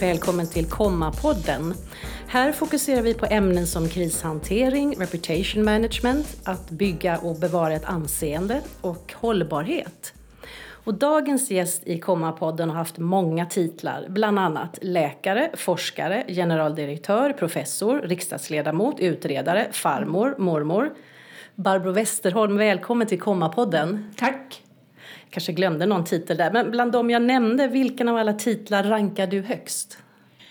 Välkommen till Komma-podden. Här fokuserar vi på ämnen som krishantering, reputation management, att bygga och bevara ett anseende och hållbarhet. Och dagens gäst i Komma-podden har haft många titlar, bland annat läkare, forskare, generaldirektör, professor, riksdagsledamot, utredare, farmor, mormor. Barbro Westerholm, välkommen till Komma-podden. Tack. Kanske glömde någon titel där, men bland de jag nämnde, vilken av alla titlar rankar du högst?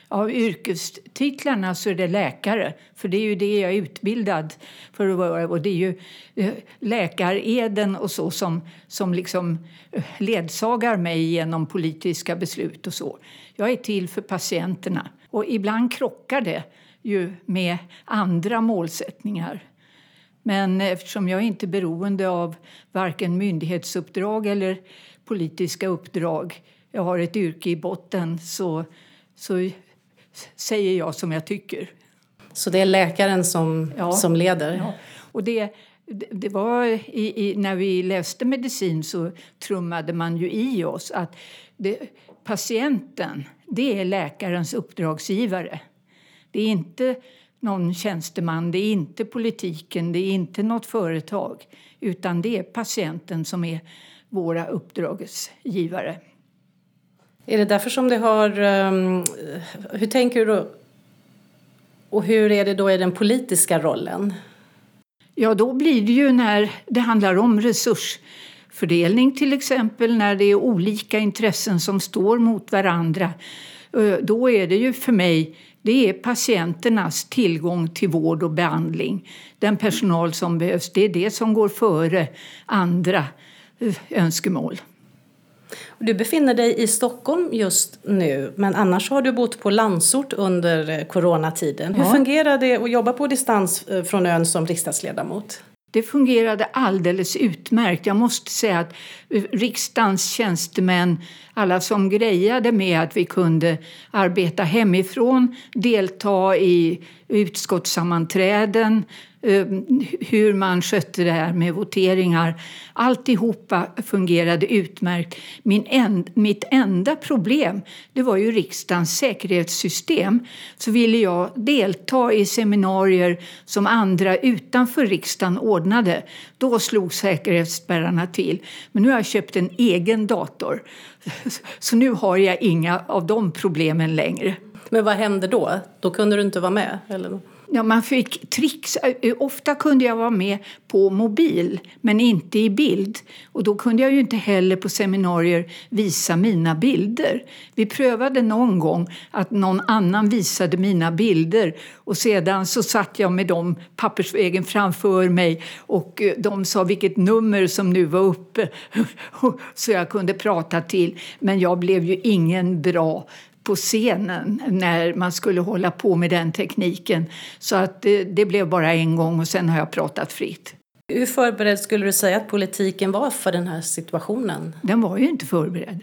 Av yrkestitlarna så är det läkare, för det är ju det jag är utbildad för att vara. Och det är ju eh, läkareden och så som, som liksom eh, ledsagar mig genom politiska beslut och så. Jag är till för patienterna och ibland krockar det ju med andra målsättningar. Men eftersom jag inte är beroende av varken myndighetsuppdrag eller politiska uppdrag, jag har ett yrke i botten, så, så säger jag som jag tycker. Så det är läkaren som, ja. som leder? Ja. Och det, det var i, i, när vi läste medicin så trummade man ju i oss att det, patienten, det är läkarens uppdragsgivare. Det är inte någon tjänsteman, det är inte politiken, det är inte något företag utan det är patienten som är våra uppdragsgivare. Är det därför som det har... Um, hur tänker du då? Och hur är det då i den politiska rollen? Ja, då blir det ju när det handlar om resursfördelning till exempel, när det är olika intressen som står mot varandra. Då är det ju för mig det är patienternas tillgång till vård och behandling. Den personal som behövs, det är det som går före andra eh, önskemål. Du befinner dig i Stockholm just nu, men annars har du bott på Landsort under eh, coronatiden. Hur fungerar det att jobba på distans eh, från ön som riksdagsledamot? Det fungerade alldeles utmärkt. Jag måste säga att eh, riksdagens tjänstemän, alla som grejade med att vi kunde arbeta hemifrån, delta i utskottssammanträden, Eh, hur man skötte det här med voteringar. Alltihopa fungerade utmärkt. Min en, mitt enda problem det var ju riksdagens säkerhetssystem. Så ville jag delta i seminarier som andra utanför riksdagen ordnade. Då slog säkerhetsspärrarna till. Men nu har jag köpt en egen dator. Så nu har jag inga av de problemen längre. Men vad hände då? Då kunde du inte vara med? Eller? Ja, man fick tricks. Ofta kunde jag vara med på mobil, men inte i bild. Och Då kunde jag ju inte heller på seminarier visa mina bilder. Vi prövade någon gång att någon annan visade mina bilder och sedan så satt jag med dem pappersvägen framför mig och de sa vilket nummer som nu var uppe så jag kunde prata till. Men jag blev ju ingen bra på scenen när man skulle hålla på med den tekniken. Så att det, det, blev bara en gång och sen har jag pratat fritt. Hur förberedd skulle du säga att politiken var för den här situationen? Den var ju inte förberedd.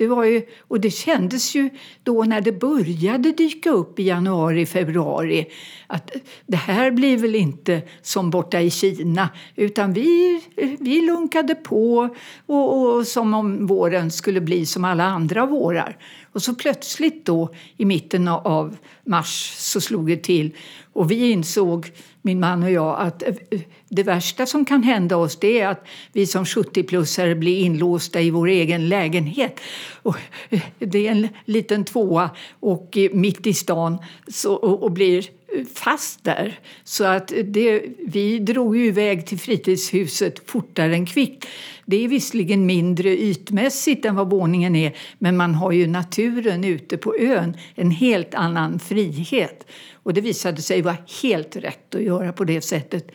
Det var ju, och det kändes ju då när det började dyka upp i januari, februari att det här blir väl inte som borta i Kina utan vi, vi lunkade på och, och som om våren skulle bli som alla andra vårar. Och så plötsligt då i mitten av mars så slog det till och vi insåg, min man och jag, att eh, det värsta som kan hända oss det är att vi som 70-plussare blir inlåsta i vår egen lägenhet. Och eh, det är en liten tvåa och eh, mitt i stan så, och, och blir fast där. Så att det, vi drog ju iväg till fritidshuset fortare än kvickt. Det är visserligen mindre ytmässigt än vad våningen är men man har ju naturen ute på ön, en helt annan frihet. Och det visade sig vara helt rätt att göra på det sättet.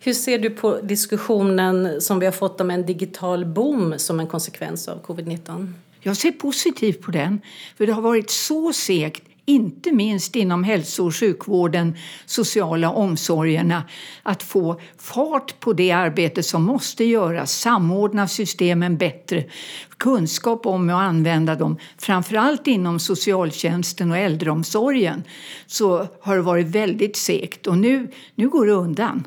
Hur ser du på diskussionen som vi har fått om en digital boom som en konsekvens av covid-19? Jag ser positivt på den, för det har varit så segt inte minst inom hälso och sjukvården, sociala omsorgerna, att få fart på det arbete som måste göras, samordna systemen bättre, kunskap om att använda dem. Framförallt inom socialtjänsten och äldreomsorgen så har det varit väldigt segt och nu, nu går det undan.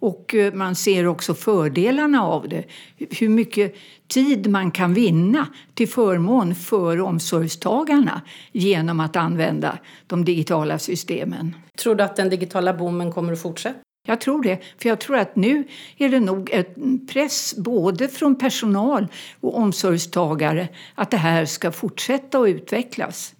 Och eh, man ser också fördelarna av det. Hur mycket tid man kan vinna till förmån för omsorgstagarna genom att använda de digitala systemen. Tror du att den digitala boomen kommer att fortsätta? Jag tror det. För jag tror att nu är det nog en press både från personal och omsorgstagare att det här ska fortsätta att utvecklas.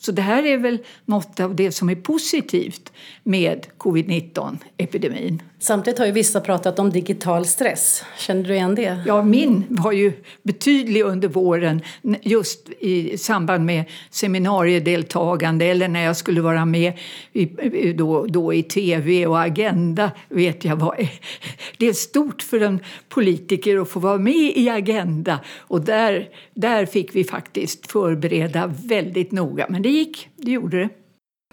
Så det här är väl något av det som är positivt med covid-19-epidemin. Samtidigt har ju vissa pratat om digital stress. Känner du igen det? Ja, min var ju betydlig under våren just i samband med seminariedeltagande eller när jag skulle vara med i, då, då i tv och Agenda. vet jag vad Det är stort för en politiker att få vara med i Agenda och där, där fick vi faktiskt förbereda väldigt noga. Men det gick, det gjorde det.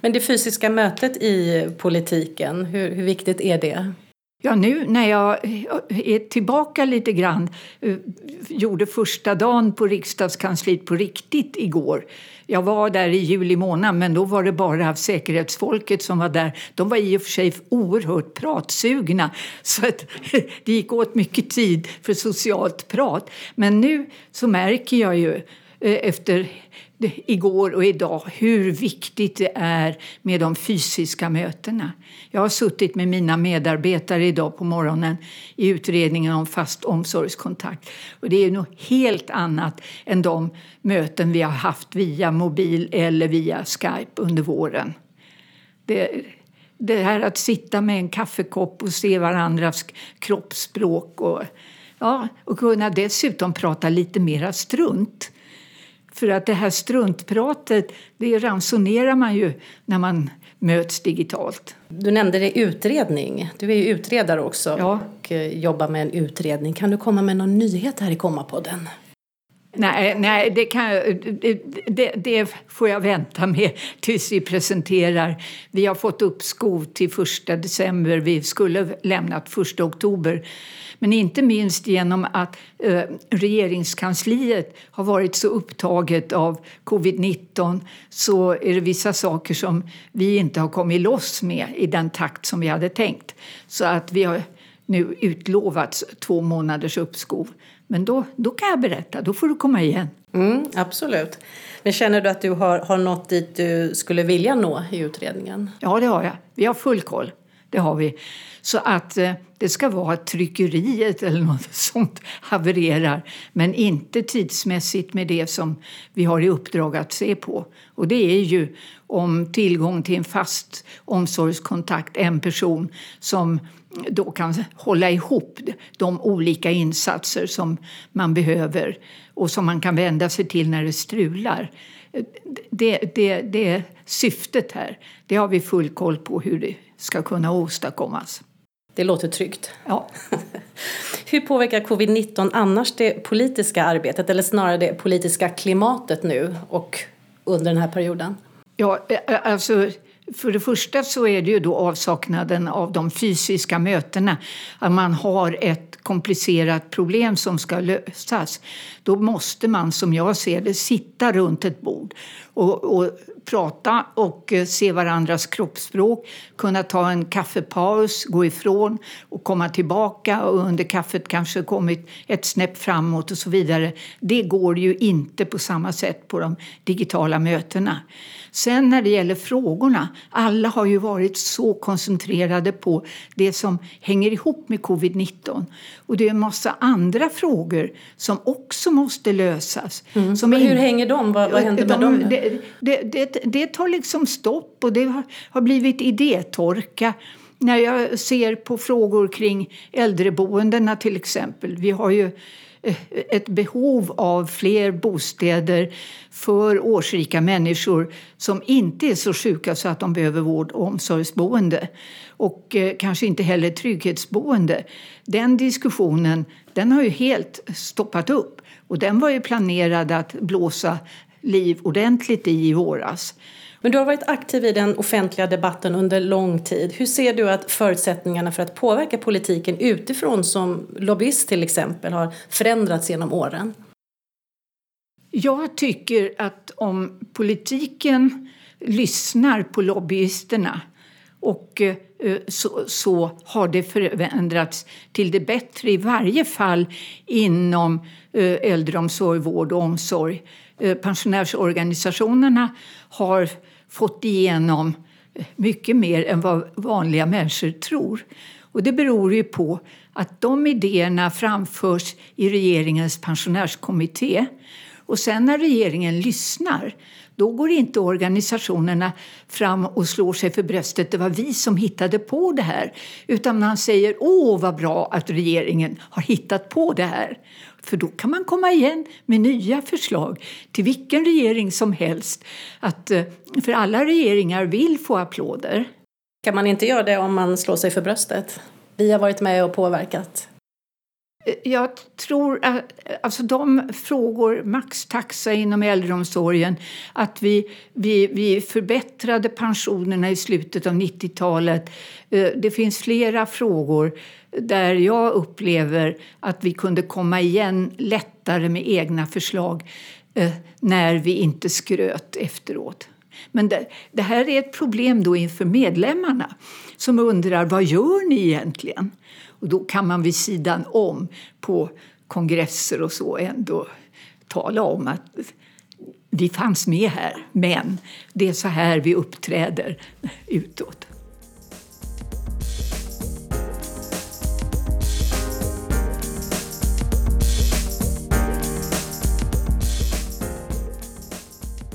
Men det fysiska mötet i politiken, hur, hur viktigt är det? Ja, nu när jag är tillbaka lite grann, eh, gjorde första dagen på riksdagskansliet på riktigt igår. Jag var där i juli månad, men då var det bara säkerhetsfolket som var där. De var i och för sig oerhört pratsugna, så att det gick åt mycket tid för socialt prat. Men nu så märker jag ju eh, efter igår och idag hur viktigt det är med de fysiska mötena. Jag har suttit med mina medarbetare idag på morgonen i utredningen om fast omsorgskontakt. Och det är något helt annat än de möten vi har haft via mobil eller via Skype under våren. Det, det här att sitta med en kaffekopp och se varandras kroppsspråk och, ja, och kunna dessutom prata lite mera strunt för att det här struntpratet, det ransonerar man ju när man möts digitalt. Du nämnde det utredning. Du är ju utredare också ja. och eh, jobbar med en utredning. Kan du komma med någon nyhet här i Kommapodden? Nej, nej det, kan, det, det, det, får jag vänta med tills vi presenterar. Vi har fått uppskov till 1 december. Vi skulle lämnat 1 oktober. Men inte minst genom att eh, regeringskansliet har varit så upptaget av covid-19 så är det vissa saker som vi inte har kommit loss med i den takt som vi hade tänkt. Så att vi har nu utlovat två månaders uppskov. Men då, då kan jag berätta, då får du komma igen. Mm, absolut. Men känner du att du har, har nått dit du skulle vilja nå i utredningen? Ja, det har jag. Vi har full koll. Det har vi. Så att eh, det ska vara tryckeriet eller något sånt havererar men inte tidsmässigt med det som vi har i uppdrag att se på. Och det är ju om tillgång till en fast omsorgskontakt, en person som då kan hålla ihop de olika insatser som man behöver och som man kan vända sig till när det strular. Det, det, det är syftet här. Det har vi full koll på hur det ska kunna åstadkommas. Det låter tryggt. Ja. Hur påverkar covid-19 annars det politiska arbetet eller snarare det politiska klimatet nu och under den här perioden? Ja, alltså för det första så är det ju då avsaknaden av de fysiska mötena. Att man har ett komplicerat problem som ska lösas. Då måste man, som jag ser det, sitta runt ett bord och, och prata och eh, se varandras kroppsspråk, kunna ta en kaffepaus, gå ifrån och komma tillbaka och under kaffet kanske kommit ett snäpp framåt och så vidare. Det går ju inte på samma sätt på de digitala mötena. Sen när det gäller frågorna, alla har ju varit så koncentrerade på det som hänger ihop med covid-19. Och det är en massa andra frågor som också måste lösas. Mm. Som Hur hänger de? Vad, vad händer med de, dem? Det, det, det, det, tar liksom stopp och det har, har blivit idétorka när jag ser på frågor kring äldreboendena till exempel. Vi har ju eh, ett behov av fler bostäder för årsrika människor som inte är så sjuka så att de behöver vård och omsorgsboende och eh, kanske inte heller trygghetsboende. Den diskussionen den har ju helt stoppat upp och den var ju planerad att blåsa liv ordentligt i i våras. Men du har varit aktiv i den offentliga debatten under lång tid. Hur ser du att förutsättningarna för att påverka politiken utifrån som lobbyist till exempel har förändrats genom åren? Jag tycker att om politiken lyssnar på lobbyisterna Och så, så, har det förändrats till det bättre, i varje fall inom äldreomsorg, vård och omsorg. Eh, pensionärsorganisationerna har fått igenom mycket mer än vad vanliga människor tror. Och det beror ju på att de idéerna framförs i regeringens pensionärskommitté. Och sen när regeringen lyssnar då går inte organisationerna fram och slår sig för bröstet. Det var vi som hittade på det här. Utan man säger åh vad bra att regeringen har hittat på det här. För då kan man komma igen med nya förslag till vilken regering som helst. Att, eh, för alla regeringar vill få applåder. Kan man inte göra det om man slår sig för bröstet? Vi har varit med och påverkat. Jag tror att alltså de frågor, maxtaxa inom äldreomsorgen, att vi, vi, vi förbättrade pensionerna i slutet av 90-talet. Eh, det finns flera frågor där jag upplever att vi kunde komma igen lättare med egna förslag eh, när vi inte skröt efteråt. Men det, det här är ett problem då inför medlemmarna som undrar vad gör ni egentligen? Och då kan man vid sidan om på kongresser och så ändå tala om att vi fanns med här, men det är så här vi uppträder utåt.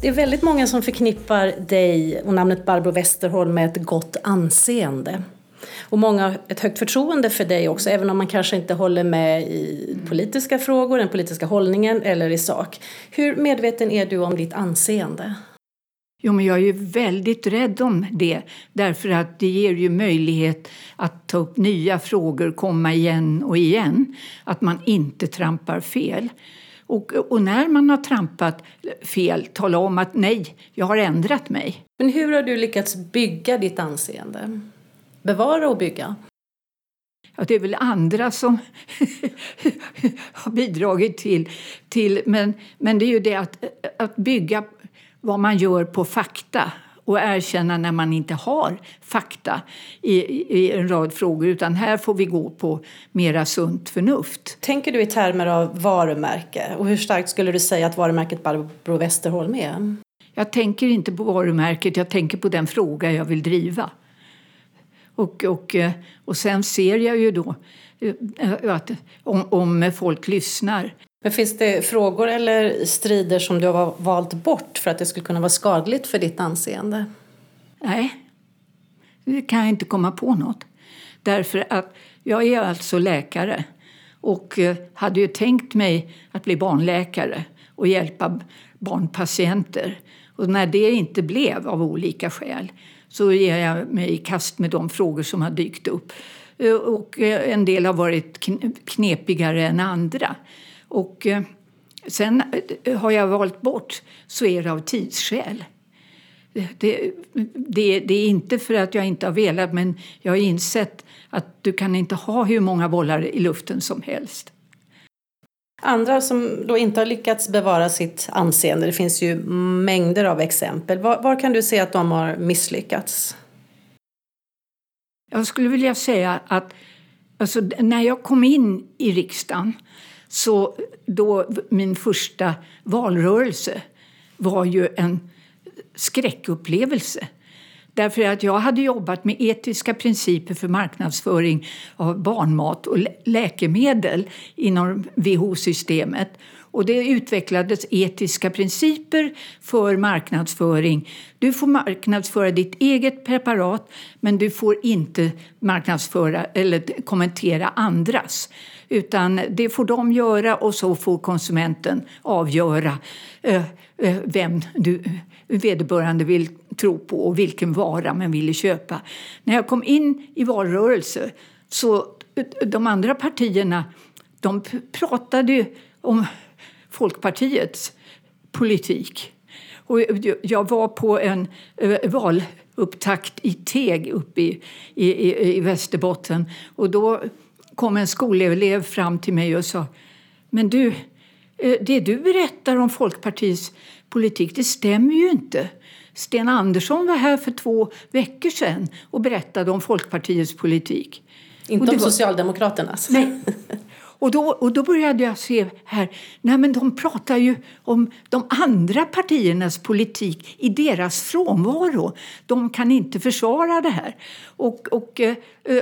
Det är väldigt många som förknippar dig och namnet Barbro Westerholm med ett gott anseende. Och många har ett högt förtroende för dig också, även om man kanske inte håller med i politiska frågor, den politiska hållningen eller i sak. Hur medveten är du om ditt anseende? Jo, men jag är ju väldigt rädd om det därför att det ger ju möjlighet att ta upp nya frågor, komma igen och igen. Att man inte trampar fel. Och, och, när man har trampat fel, tala om att nej, jag har ändrat mig. Men hur har du lyckats bygga ditt anseende? Bevara och bygga? Ja, det är väl andra som har bidragit till, till men, men det är ju det att, att bygga vad man gör på fakta och erkänna när man inte har fakta i, i en rad frågor utan här får vi gå på mera sunt förnuft. Tänker du i termer av varumärke och hur starkt skulle du säga att varumärket Barbro Westerholm är? Jag tänker inte på varumärket, jag tänker på den fråga jag vill driva. Och, och, och sen ser jag ju då eh, att om, om folk lyssnar men finns det frågor eller strider som du har valt bort för att det skulle kunna vara skadligt för ditt anseende? Nej, det kan jag inte komma på något. Därför att jag är alltså läkare och eh, hade ju tänkt mig att bli barnläkare och hjälpa barnpatienter. Och när det inte blev av olika skäl så ger jag mig i kast med de frågor som har dykt upp. Eh, och eh, en del har varit knepigare än andra. Och eh, sen har jag valt bort så är det av tidsskäl. Det, det, det, är inte för att jag inte har velat men jag har insett att du kan inte ha hur många bollar i luften som helst. Andra som då inte har lyckats bevara sitt anseende, det finns ju mängder av exempel. Var, var kan du se att de har misslyckats? Jag skulle vilja säga att alltså, när jag kom in i riksdagen så då min första valrörelse var ju en skräckupplevelse. Därför att jag hade jobbat med etiska principer för marknadsföring av barnmat och läkemedel inom WHO-systemet. Och det utvecklades etiska principer för marknadsföring. Du får marknadsföra ditt eget preparat men du får inte marknadsföra eller kommentera andras. Utan det får de göra och så får konsumenten avgöra eh, eh, vem du, vederbörande vill tro på och vilken vara man ville köpa. När jag kom in i valrörelse så de andra partierna de pratade om Folkpartiets politik. Och jag var på en eh, valupptakt i Teg uppe i, i, i Västerbotten och då kom en skolelev fram till mig och sa Men du, det du berättar om Folkpartiets politik, det stämmer ju inte. Sten Andersson var här för två veckor sedan och berättade om Folkpartiets politik. Inte om var... Socialdemokraternas? Nej. Och då, och då började jag se här, nej men de pratar ju om de andra partiernas politik i deras frånvaro. De kan inte försvara det här. Och, och, eh,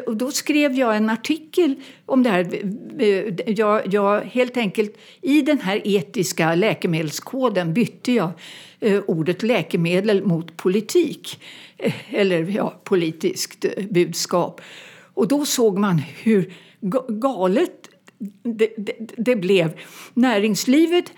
och då skrev jag en artikel om det här. Eh, eh, jag, jag, helt enkelt, I den här etiska läkemedelskoden bytte jag ordet läkemedel mot politik. Eller ja, politiskt budskap. Och då såg man hur galet det, det, det, blev. Näringslivet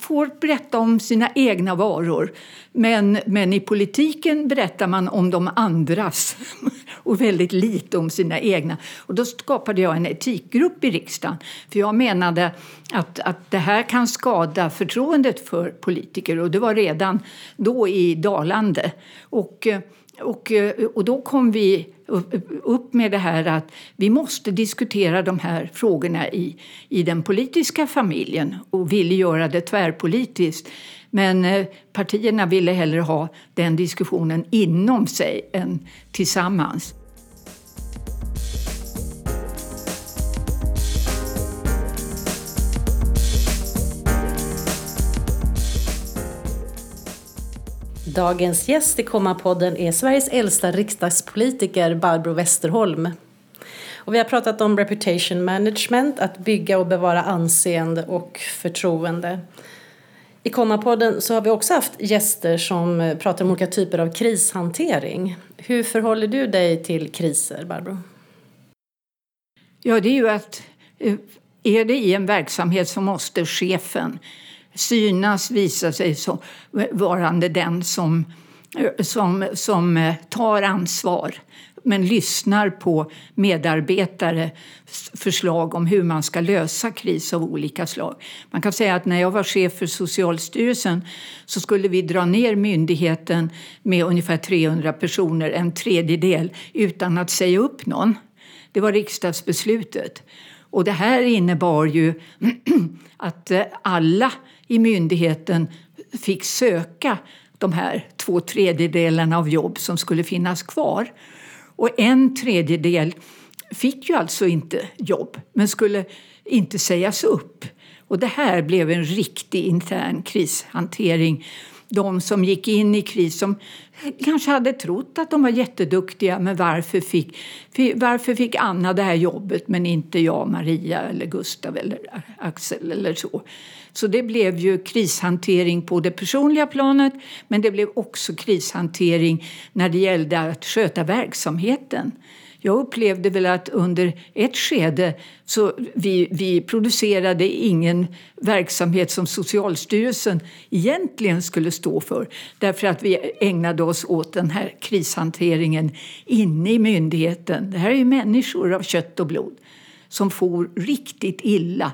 får berätta om sina egna varor men, men i politiken berättar man om de andras och väldigt lite om sina egna. Och då skapade jag en etikgrupp i riksdagen för jag menade att, att det här kan skada förtroendet för politiker och det var redan då i dalande. Och, eh, och, eh, och då kom vi upp med det här att vi måste diskutera de här frågorna i, i den politiska familjen och ville göra det tvärpolitiskt. Men eh, partierna ville hellre ha den diskussionen inom sig än tillsammans. Dagens gäst i Kommapodden är Sveriges äldsta riksdagspolitiker Barbro Westerholm. Och vi har pratat om reputation management, att bygga och bevara anseende och förtroende. I Kommapodden så har vi också haft gäster som pratar om olika typer av krishantering. Hur förhåller du dig till kriser, Barbro? Ja, det är ju att eh, är det i en verksamhet så måste chefen synas, visa sig som varande den som, som, som eh, tar ansvar men lyssnar på medarbetare förslag om hur man ska lösa kris av olika slag. Man kan säga att när jag var chef för Socialstyrelsen så skulle vi dra ner myndigheten med ungefär 300 personer, en tredjedel, utan att säga upp någon. Det var riksdagsbeslutet. Och det här innebar ju att eh, alla i myndigheten fick söka de här två tredjedelarna av jobb som skulle finnas kvar. Och en tredjedel fick ju alltså inte jobb, men skulle inte sägas upp. Och det här blev en riktig intern krishantering. De som gick in i kris, som kanske hade trott att de var jätteduktiga, men varför fick, varför fick Anna det här jobbet men inte jag, Maria eller Gustav eller Axel eller så. Så det blev ju krishantering på det personliga planet men det blev också krishantering när det gällde att sköta verksamheten. Jag upplevde väl att under ett skede så vi, vi producerade ingen verksamhet som Socialstyrelsen egentligen skulle stå för därför att vi ägnade oss åt den här krishanteringen inne i myndigheten. Det här är ju människor av kött och blod som får riktigt illa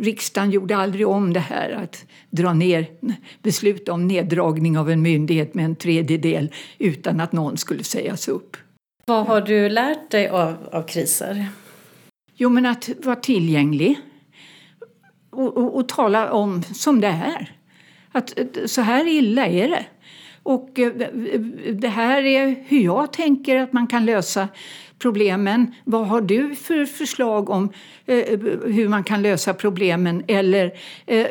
riksdagen gjorde aldrig om det här att dra ner, besluta om neddragning av en myndighet med en tredjedel utan att någon skulle sägas upp. Vad har du lärt dig av, av kriser? Jo, men att vara tillgänglig och, och, och tala om som det är. Att så här illa är det. Och eh, det här är hur jag tänker att man kan lösa problemen. Vad har du för förslag om eh, hur man kan lösa problemen? Eller, eh,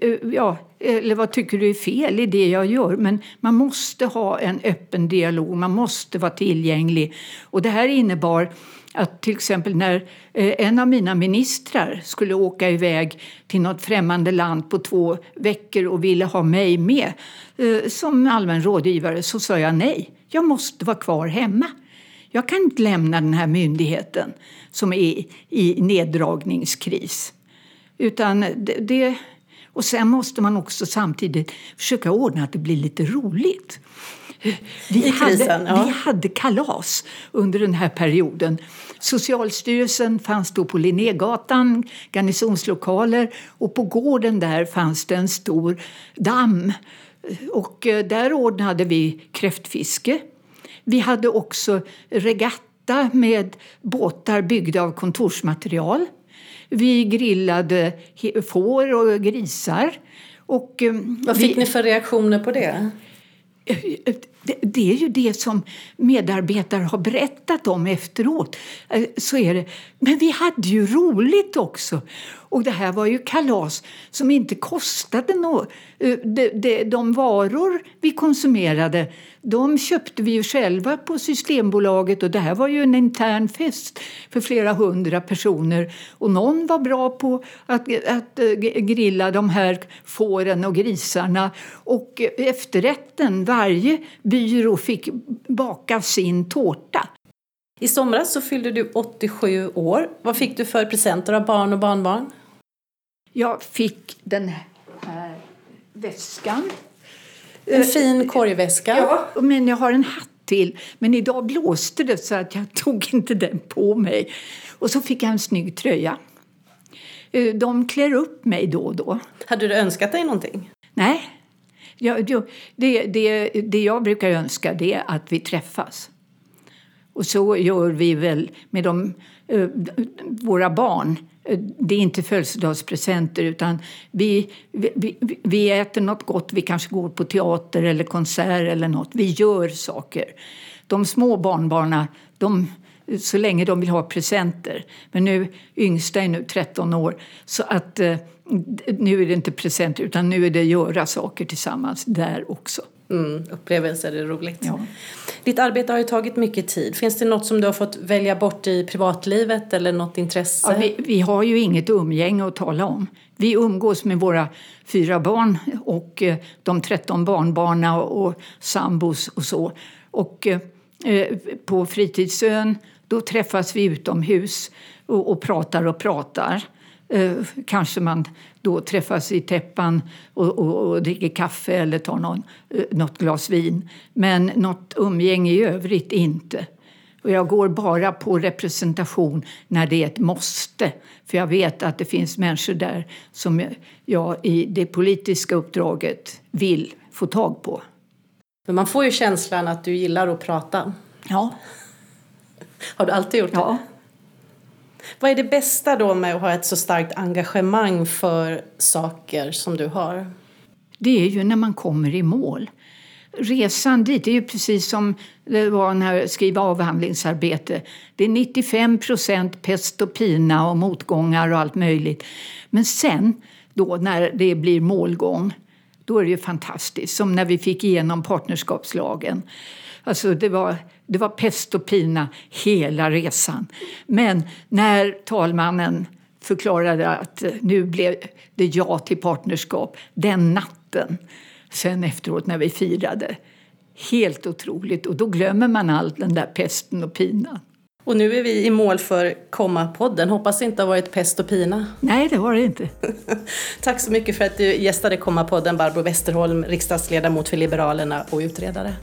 eh, ja, eller vad tycker du är fel i det jag gör? Men man måste ha en öppen dialog, man måste vara tillgänglig. Och det här innebar att till exempel när eh, en av mina ministrar skulle åka iväg till något främmande land på två veckor och ville ha mig med eh, som allmän rådgivare så sa jag nej. Jag måste vara kvar hemma. Jag kan inte lämna den här myndigheten som är i neddragningskris. Utan det, det, och sen måste man också samtidigt försöka ordna att det blir lite roligt. Vi, hade, ja. vi hade kalas under den här perioden. Socialstyrelsen fanns då på Linnégatan, garnisonslokaler och på gården där fanns det en stor damm. Och eh, där ordnade vi kräftfiske vi hade också regatta med båtar byggda av kontorsmaterial. Vi grillade får och grisar. Och eh, Vad fick vi, ni för reaktioner på det? Det är ju det som medarbetare har berättat om efteråt. Eh, så är det. Men vi hade ju roligt också. Och det här var ju kalas som inte kostade något. Eh, de, de, de, varor vi konsumerade de köpte vi ju själva på Systembolaget och det här var ju en intern fest för flera hundra personer. Och någon var bra på att, att eh, grilla de här fåren och grisarna. Och efterrätten, varje byrå fick baka sin tårta. I somras så fyllde du 87 år. Vad fick du för presenter av barn och barnbarn? Jag fick den här väskan. En fin korgväska. Ja, men jag har en hatt till. Men idag blåste det så att jag tog inte den på mig. Och så fick jag en snygg tröja. Eh, de klär upp mig då och då. Hade du önskat dig någonting? Nej. Ja, det, det, det jag brukar önska det är att vi träffas. Och så gör vi väl med de, eh, våra barn. Det är inte födelsedagspresenter utan vi, vi, vi äter något gott, vi kanske går på teater eller konsert eller något. Vi gör saker. De små barnbarnen, de, så länge de vill ha presenter. Men nu, yngsta är nu 13 år, så att eh, nu är det inte presenter utan nu är det göra saker tillsammans där också. Mm, upplevelser är roligt. Ja. Ditt arbete har ju tagit mycket tid. Finns det något som du har fått välja bort i privatlivet eller något intresse? Ja, vi, vi har ju inget umgänge att tala om. Vi umgås med våra fyra barn och eh, de 13 barnbarnen och sambos och så. Och eh, på fritidsön då träffas vi utomhus och, och pratar och pratar. Eh, kanske man då träffas i täppan och, och, och dricker kaffe eller tar någon, eh, något glas vin. Men något umgänge i övrigt inte. Och jag går bara på representation när det är ett måste. För jag vet att det finns människor där som jag i det politiska uppdraget vill få tag på. Men man får ju känslan att du gillar att prata. Ja. Har du alltid gjort det? Ja. Vad är det bästa då med att ha ett så starkt engagemang för saker som du har? Det är ju när man kommer i mål. Resan dit är ju precis som det var när jag skrev avhandlingsarbete. Det är 95 procent pest och pina och motgångar och allt möjligt. Men sen, då när det blir målgång, då är det ju fantastiskt. Som när vi fick igenom partnerskapslagen. Alltså det var, det var pest och pina hela resan. Men när talmannen förklarade att nu blev det ja till partnerskap den natten, sen efteråt när vi firade, helt otroligt. Och då glömmer man allt den där pesten och pinan. Och nu är vi i mål för Komma-podden. Hoppas det inte har varit pest och pina. Nej, det var det inte. Tack så mycket för att du gästade Komma-podden, Barbro Westerholm, riksdagsledamot för Liberalerna och utredare.